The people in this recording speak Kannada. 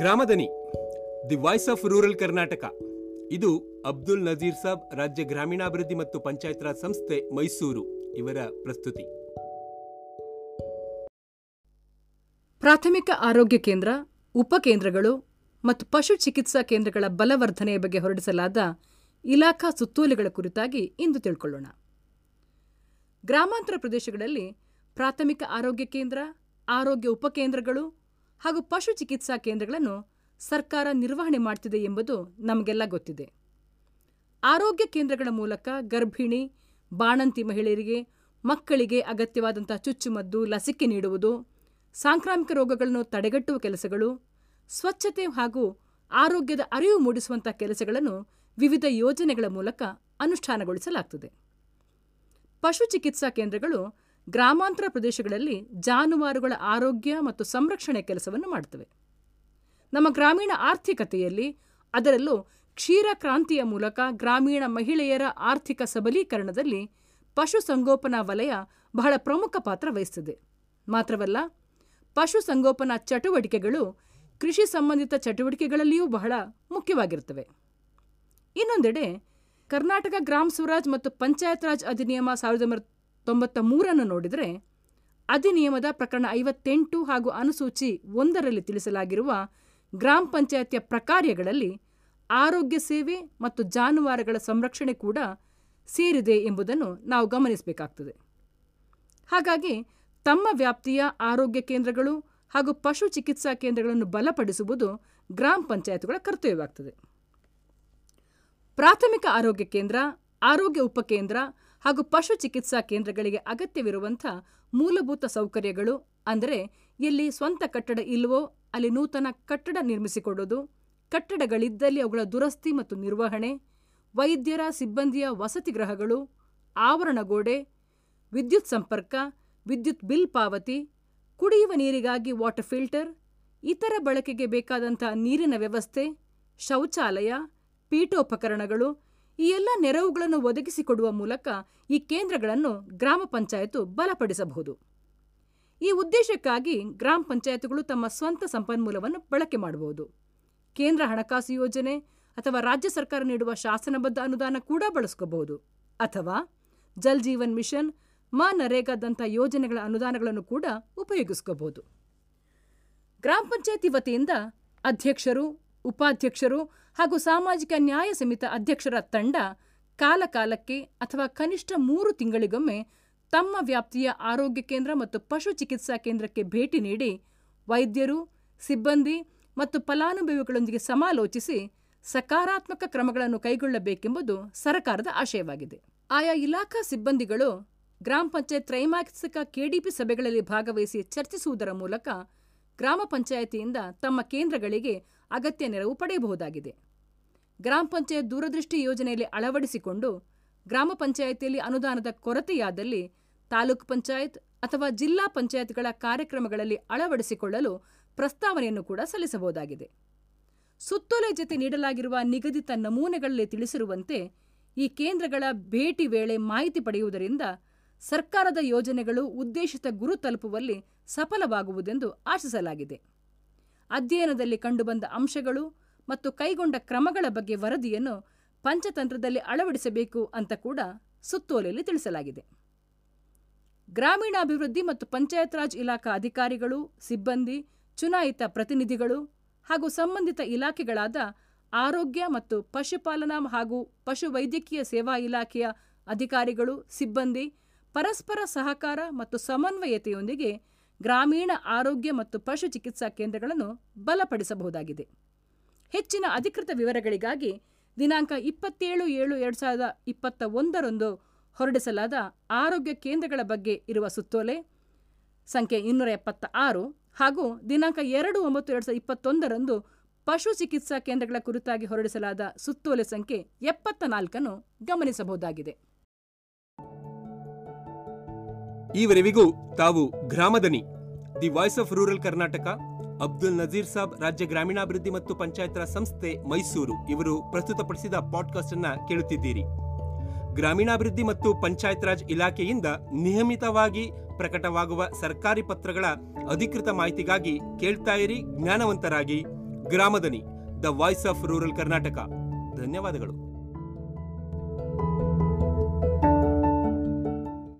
Gramadani the voice of rural Karnataka. ಇದು ಅಬ್ದುಲ್ ನಜೀರ್ ಸಾಬ್ ರಾಜ್ಯ ಗ್ರಾಮೀಣಾಭಿವೃದ್ಧಿ ಮತ್ತು ಪಂಚಾಯತ್ ರಾಜ್ ಸಂಸ್ಥೆ ಮೈಸೂರು. ಇವರ ಪ್ರಸ್ತುತಿ. ಪ್ರಾಥಮಿಕ ಆರೋಗ್ಯ ಕೇಂದ್ರ ಉಪಕೇಂದ್ರಗಳು ಮತ್ತು ಪಶು ಚಿಕಿತ್ಸಾ ಕೇಂದ್ರಗಳ ಬಲವರ್ಧನೆಯ ಬಗ್ಗೆ ಹೊರಡಿಸಲಾದ ಇಲಾಖಾ ಸುತ್ತೋಲೆಗಳ ಕುರಿತಾಗಿ ಇಂದು ತಿಳ್ಕೊಳ್ಳೋಣ. ಗ್ರಾಮಾಂತರ ಪ್ರದೇಶಗಳಲ್ಲಿ ಪ್ರಾಥಮಿಕ ಆರೋಗ್ಯ ಕೇಂದ್ರ, ಆರೋಗ್ಯ ಉಪಕೇಂದ್ರಗಳು ಹಾಗೂ ಪಶು ಚಿಕಿತ್ಸಾ ಕೇಂದ್ರಗಳನ್ನು ಸರ್ಕಾರ ನಿರ್ವಹಣೆ ಮಾಡ್ತಿದೆ ಎಂಬುದು ನಮಗೆಲ್ಲ ಗೊತ್ತಿದೆ. ಆರೋಗ್ಯ ಕೇಂದ್ರಗಳ ಮೂಲಕ ಗರ್ಭಿಣಿ, ಬಾಣಂತಿ ಮಹಿಳೆಯರಿಗೆ, ಮಕ್ಕಳಿಗೆ ಅಗತ್ಯವಾದಂಥ ಚುಚ್ಚುಮದ್ದು, ಲಸಿಕೆ ನೀಡುವುದು, ಸಾಂಕ್ರಾಮಿಕ ರೋಗಗಳನ್ನು ತಡೆಗಟ್ಟುವ ಕೆಲಸಗಳು, ಸ್ವಚ್ಛತೆ ಹಾಗೂ ಆರೋಗ್ಯದ ಅರಿವು ಮೂಡಿಸುವಂಥ ಕೆಲಸಗಳನ್ನು ವಿವಿಧ ಯೋಜನೆಗಳ ಮೂಲಕ ಅನುಷ್ಠಾನಗೊಳಿಸಲಾಗ್ತದೆ. ಪಶು ಚಿಕಿತ್ಸಾ ಕೇಂದ್ರಗಳು ಗ್ರಾಮಾಂತರ ಪ್ರದೇಶಗಳಲ್ಲಿ ಜಾನುವಾರುಗಳ ಆರೋಗ್ಯ ಮತ್ತು ಸಂರಕ್ಷಣೆ ಕೆಲಸವನ್ನು ಮಾಡುತ್ತವೆ. ನಮ್ಮ ಗ್ರಾಮೀಣ ಆರ್ಥಿಕತೆಯಲ್ಲಿ ಅದರಲ್ಲೂ ಕ್ಷೀರ ಕ್ರಾಂತಿಯ ಮೂಲಕ ಗ್ರಾಮೀಣ ಮಹಿಳೆಯರ ಆರ್ಥಿಕ ಸಬಲೀಕರಣದಲ್ಲಿ ಪಶುಸಂಗೋಪನಾ ವಲಯ ಬಹಳ ಪ್ರಮುಖ ಪಾತ್ರ ವಹಿಸುತ್ತದೆ. ಮಾತ್ರವಲ್ಲ ಪಶುಸಂಗೋಪನಾ ಚಟುವಟಿಕೆಗಳು ಕೃಷಿ ಸಂಬಂಧಿತ ಚಟುವಟಿಕೆಗಳಲ್ಲಿಯೂ ಬಹಳ ಮುಖ್ಯವಾಗಿರುತ್ತವೆ. ಇನ್ನೊಂದೆಡೆ ಕರ್ನಾಟಕ ಗ್ರಾಮ ಸ್ವರಾಜ್ ಮತ್ತು ಪಂಚಾಯತ್ ರಾಜ್ ಅಧಿನಿಯಮ ಸಾವಿರದ ತೊಂಬತ್ತ ಮೂರನ್ನು ನೋಡಿದರೆ ಅಧಿನಿಯಮದ ಪ್ರಕರಣ ಐವತ್ತೆಂಟು ಹಾಗೂ ಅನುಸೂಚಿ ಒಂದರಲ್ಲಿ ತಿಳಿಸಲಾಗಿರುವ ಗ್ರಾಮ ಪಂಚಾಯತಿಯ ಪ್ರಕಾರ್ಯಗಳಲ್ಲಿ ಆರೋಗ್ಯ ಸೇವೆ ಮತ್ತು ಜಾನುವಾರುಗಳ ಸಂರಕ್ಷಣೆ ಕೂಡ ಸೇರಿದೆ ಎಂಬುದನ್ನು ನಾವು ಗಮನಿಸಬೇಕಾಗ್ತದೆ. ಹಾಗಾಗಿ ತಮ್ಮ ವ್ಯಾಪ್ತಿಯ ಆರೋಗ್ಯ ಕೇಂದ್ರಗಳು ಹಾಗೂ ಪಶು ಚಿಕಿತ್ಸಾ ಕೇಂದ್ರಗಳನ್ನು ಬಲಪಡಿಸುವುದು ಗ್ರಾಮ ಪಂಚಾಯತ್ಗಳ ಕರ್ತವ್ಯವಾಗ್ತದೆ. ಪ್ರಾಥಮಿಕ ಆರೋಗ್ಯ ಕೇಂದ್ರ, ಆರೋಗ್ಯ ಉಪಕೇಂದ್ರ ಹಾಗೂ ಪಶು ಚಿಕಿತ್ಸಾ ಕೇಂದ್ರಗಳಿಗೆ ಅಗತ್ಯವಿರುವಂಥ ಮೂಲಭೂತ ಸೌಕರ್ಯಗಳು, ಅಂದರೆ ಎಲ್ಲಿ ಸ್ವಂತ ಕಟ್ಟಡ ಇಲ್ಲವೋ ಅಲ್ಲಿ ನೂತನ ಕಟ್ಟಡ ನಿರ್ಮಿಸಿಕೊಡೋದು ಕಟ್ಟಡಗಳಿದ್ದಲ್ಲಿ ಅವುಗಳ ದುರಸ್ತಿ ಮತ್ತು ನಿರ್ವಹಣೆ, ವೈದ್ಯರ ಸಿಬ್ಬಂದಿಯ ವಸತಿ ಗೃಹಗಳು ಆವರಣ ಗೋಡೆ ವಿದ್ಯುತ್ ಸಂಪರ್ಕ, ವಿದ್ಯುತ್ ಬಿಲ್ ಪಾವತಿ, ಕುಡಿಯುವ ನೀರಿಗಾಗಿ ವಾಟರ್ ಫಿಲ್ಟರ್, ಇತರ ಬಳಕೆಗೆ ಬೇಕಾದಂಥ ನೀರಿನ ವ್ಯವಸ್ಥೆ, ಶೌಚಾಲಯ, ಪೀಠೋಪಕರಣಗಳು ಈ ಎಲ್ಲ ನೆರವುಗಳನ್ನು ಒದಗಿಸಿಕೊಡುವ ಮೂಲಕ ಈ ಕೇಂದ್ರಗಳನ್ನು ಗ್ರಾಮ ಪಂಚಾಯತು ಬಲಪಡಿಸಬಹುದು. ಈ ಉದ್ದೇಶಕ್ಕಾಗಿ ಗ್ರಾಮ ಪಂಚಾಯತ್ಗಳು ತಮ್ಮ ಸ್ವಂತ ಸಂಪನ್ಮೂಲವನ್ನು ಬಳಕೆ ಮಾಡಬಹುದು. ಕೇಂದ್ರ ಹಣಕಾಸು ಯೋಜನೆ ಅಥವಾ ರಾಜ್ಯ ಸರ್ಕಾರ ನೀಡುವ ಶಾಸನಬದ್ಧ ಅನುದಾನ ಕೂಡ ಬಳಸ್ಕೋಬಹುದು. ಅಥವಾ ಜಲ್ ಜೀವನ್ ಮಿಷನ್, ಮ ನರೇಗಾದಂಥ ಯೋಜನೆಗಳ ಅನುದಾನಗಳನ್ನು ಕೂಡ ಉಪಯೋಗಿಸ್ಕೋಬಹುದು. ಗ್ರಾಮ ಪಂಚಾಯತಿ ವತಿಯಿಂದ ಅಧ್ಯಕ್ಷರು ಉಪಾಧ್ಯಕ್ಷರು ಹಾಗೂ ಸಾಮಾಜಿಕ ನ್ಯಾಯ ಸಮಿತಿ ಅಧ್ಯಕ್ಷರ ತಂಡ ಕಾಲಕಾಲಕ್ಕೆ ಅಥವಾ ಕನಿಷ್ಠ ಮೂರು ತಿಂಗಳಿಗೊಮ್ಮೆ ತಮ್ಮ ವ್ಯಾಪ್ತಿಯ ಆರೋಗ್ಯ ಕೇಂದ್ರ ಮತ್ತು ಪಶು ಚಿಕಿತ್ಸಾ ಕೇಂದ್ರಕ್ಕೆ ಭೇಟಿ ನೀಡಿ ವೈದ್ಯರು, ಸಿಬ್ಬಂದಿ ಮತ್ತು ಫಲಾನುಭವಿಗಳೊಂದಿಗೆ ಸಮಾಲೋಚಿಸಿ ಸಕಾರಾತ್ಮಕ ಕ್ರಮಗಳನ್ನು ಕೈಗೊಳ್ಳಬೇಕೆಂಬುದು ಸರ್ಕಾರದ ಆಶಯವಾಗಿದೆ. ಆಯಾ ಇಲಾಖಾ ಸಿಬ್ಬಂದಿಗಳು ಗ್ರಾಮ ಪಂಚಾಯತ್ ತ್ರೈಮಾಸಿಕ ಕೆಡಿಪಿ ಸಭೆಗಳಲ್ಲಿ ಭಾಗವಹಿಸಿ ಚರ್ಚಿಸುವುದರ ಮೂಲಕ ಗ್ರಾಮ ಪಂಚಾಯತಿಯಿಂದ ತಮ್ಮ ಕೇಂದ್ರಗಳಿಗೆ ಅಗತ್ಯ ನೆರವು ಪಡೆಯಬಹುದಾಗಿದೆ. ಗ್ರಾಮ ಪಂಚಾಯತ್ ದೂರದೃಷ್ಟಿ ಯೋಜನೆಯಲ್ಲಿ ಅಳವಡಿಸಿಕೊಂಡು ಗ್ರಾಮ ಪಂಚಾಯಿತಿಯಲ್ಲಿ ಅನುದಾನದ ಕೊರತೆಯಾದಲ್ಲಿ ತಾಲೂಕು ಪಂಚಾಯತ್ ಅಥವಾ ಜಿಲ್ಲಾ ಪಂಚಾಯತ್ಗಳ ಕಾರ್ಯಕ್ರಮಗಳಲ್ಲಿ ಅಳವಡಿಸಿಕೊಳ್ಳಲು ಪ್ರಸ್ತಾವನೆಯನ್ನು ಕೂಡ ಸಲ್ಲಿಸಬಹುದಾಗಿದೆ. ಸುತ್ತೋಲೆ ಜೊತೆ ನೀಡಲಾಗಿರುವ ನಿಗದಿತ ನಮೂನೆಗಳಲ್ಲಿ ತಿಳಿಸಿರುವಂತೆ ಈ ಕೇಂದ್ರಗಳ ಭೇಟಿ ವೇಳೆ ಮಾಹಿತಿ ಪಡೆಯುವುದರಿಂದ ಸರ್ಕಾರದ ಯೋಜನೆಗಳು ಉದ್ದೇಶಿತ ಗುರು ತಲುಪುವಲ್ಲಿ ಸಫಲವಾಗುವುದೆಂದು ಆಶಿಸಲಾಗಿದೆ. ಅಧ್ಯಯನದಲ್ಲಿ ಕಂಡುಬಂದ ಅಂಶಗಳು ಮತ್ತು ಕೈಗೊಂಡ ಕ್ರಮಗಳ ಬಗ್ಗೆ ವರದಿಯನ್ನು ಪಂಚತಂತ್ರದಲ್ಲಿ ಅಳವಡಿಸಬೇಕು ಅಂತ ಕೂಡ ಸುತ್ತೋಲೆಯಲ್ಲಿ ತಿಳಿಸಲಾಗಿದೆ. ಗ್ರಾಮೀಣಾಭಿವೃದ್ಧಿ ಮತ್ತು ಪಂಚಾಯತ್ ರಾಜ್ ಇಲಾಖಾ ಅಧಿಕಾರಿಗಳು, ಸಿಬ್ಬಂದಿ, ಚುನಾಯಿತ ಪ್ರತಿನಿಧಿಗಳು ಹಾಗೂ ಸಂಬಂಧಿತ ಇಲಾಖೆಗಳಾದ ಆರೋಗ್ಯ ಮತ್ತು ಪಶುಪಾಲನಾ ಹಾಗೂ ಪಶುವೈದ್ಯಕೀಯ ಸೇವಾ ಇಲಾಖೆಯ ಅಧಿಕಾರಿಗಳು, ಸಿಬ್ಬಂದಿ, ಪರಸ್ಪರ ಸಹಕಾರ ಮತ್ತು ಸಮನ್ವಯತೆಯೊಂದಿಗೆ ಗ್ರಾಮೀಣ ಆರೋಗ್ಯ ಮತ್ತು ಪಶು ಚಿಕಿತ್ಸಾ ಕೇಂದ್ರಗಳನ್ನು ಬಲಪಡಿಸಬಹುದಾಗಿದೆ. ಹೆಚ್ಚಿನ ಅಧಿಕೃತ ವಿವರಗಳಿಗಾಗಿ ದಿನಾಂಕ ಇಪ್ಪತ್ತೇಳು ಏಳು ಎರಡು ಸಾವಿರದ ಇಪ್ಪತ್ತ ಒಂದರಂದು ಹೊರಡಿಸಲಾದ ಆರೋಗ್ಯ ಕೇಂದ್ರಗಳ ಬಗ್ಗೆ ಇರುವ ಸುತ್ತೋಲೆ, ಸಂಖ್ಯೆ ಇನ್ನೂರ ಎಪ್ಪತ್ತ ಆರು ಹಾಗೂ ದಿನಾಂಕ ಎರಡು ಒಂಬತ್ತು ಎರಡು ಸಾವಿರದ ಇಪ್ಪತ್ತೊಂದರಂದು ಪಶು ಚಿಕಿತ್ಸಾ ಕೇಂದ್ರಗಳ ಕುರಿತಾಗಿ ಹೊರಡಿಸಲಾದ ಸುತ್ತೋಲೆ ಸಂಖ್ಯೆ ಎಪ್ಪತ್ತ ನಾಲ್ಕನ್ನು ಗಮನಿಸಬಹುದಾಗಿದೆ. ಈವರೆವಿಗೂ ತಾವು Gramadani. The voice of rural Karnataka, Abdul Nazeer Sab ರಾಜ್ಯ ಗ್ರಾಮೀಣಾಭಿವೃದ್ಧಿ ಮತ್ತು ಪಂಚಾಯತ್ ರಾಜ್ ಸಂಸ್ಥೆ ಮೈಸೂರು ಇವರು ಪ್ರಸ್ತುತಪಡಿಸಿದ ಪಾಡ್ಕಾಸ್ಟ್ ಅನ್ನ ಕೇಳುತ್ತಿದ್ದೀರಿ. ಗ್ರಾಮೀಣಾಭಿವೃದ್ಧಿ ಮತ್ತು ಪಂಚಾಯತ್ ರಾಜ್ ಇಲಾಖೆಯಿಂದ ನಿಯಮಿತವಾಗಿ ಪ್ರಕಟವಾಗುವ ಸರ್ಕಾರಿ ಪತ್ರಗಳ ಅಧಿಕೃತ ಮಾಹಿತಿಗಾಗಿ ಕೇಳ್ತಾ ಇರಿ, ಜ್ಞಾನವಂತರಾಗಿ. Gramadani, the voice of rural Karnataka. ಧನ್ಯವಾದಗಳು.